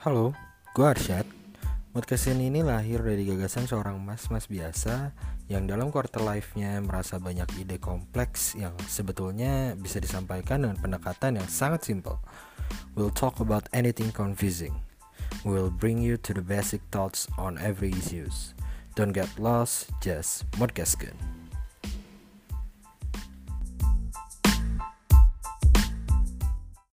Halo, gue Arsyad. Podcast ini lahir dari gagasan seorang mas-mas biasa yang dalam quarter life-nya merasa banyak ide kompleks yang sebetulnya bisa disampaikan dengan pendekatan yang sangat simple. We'll talk about anything confusing. We'll bring you to the basic thoughts on every issues. Don't get lost, just podcast good.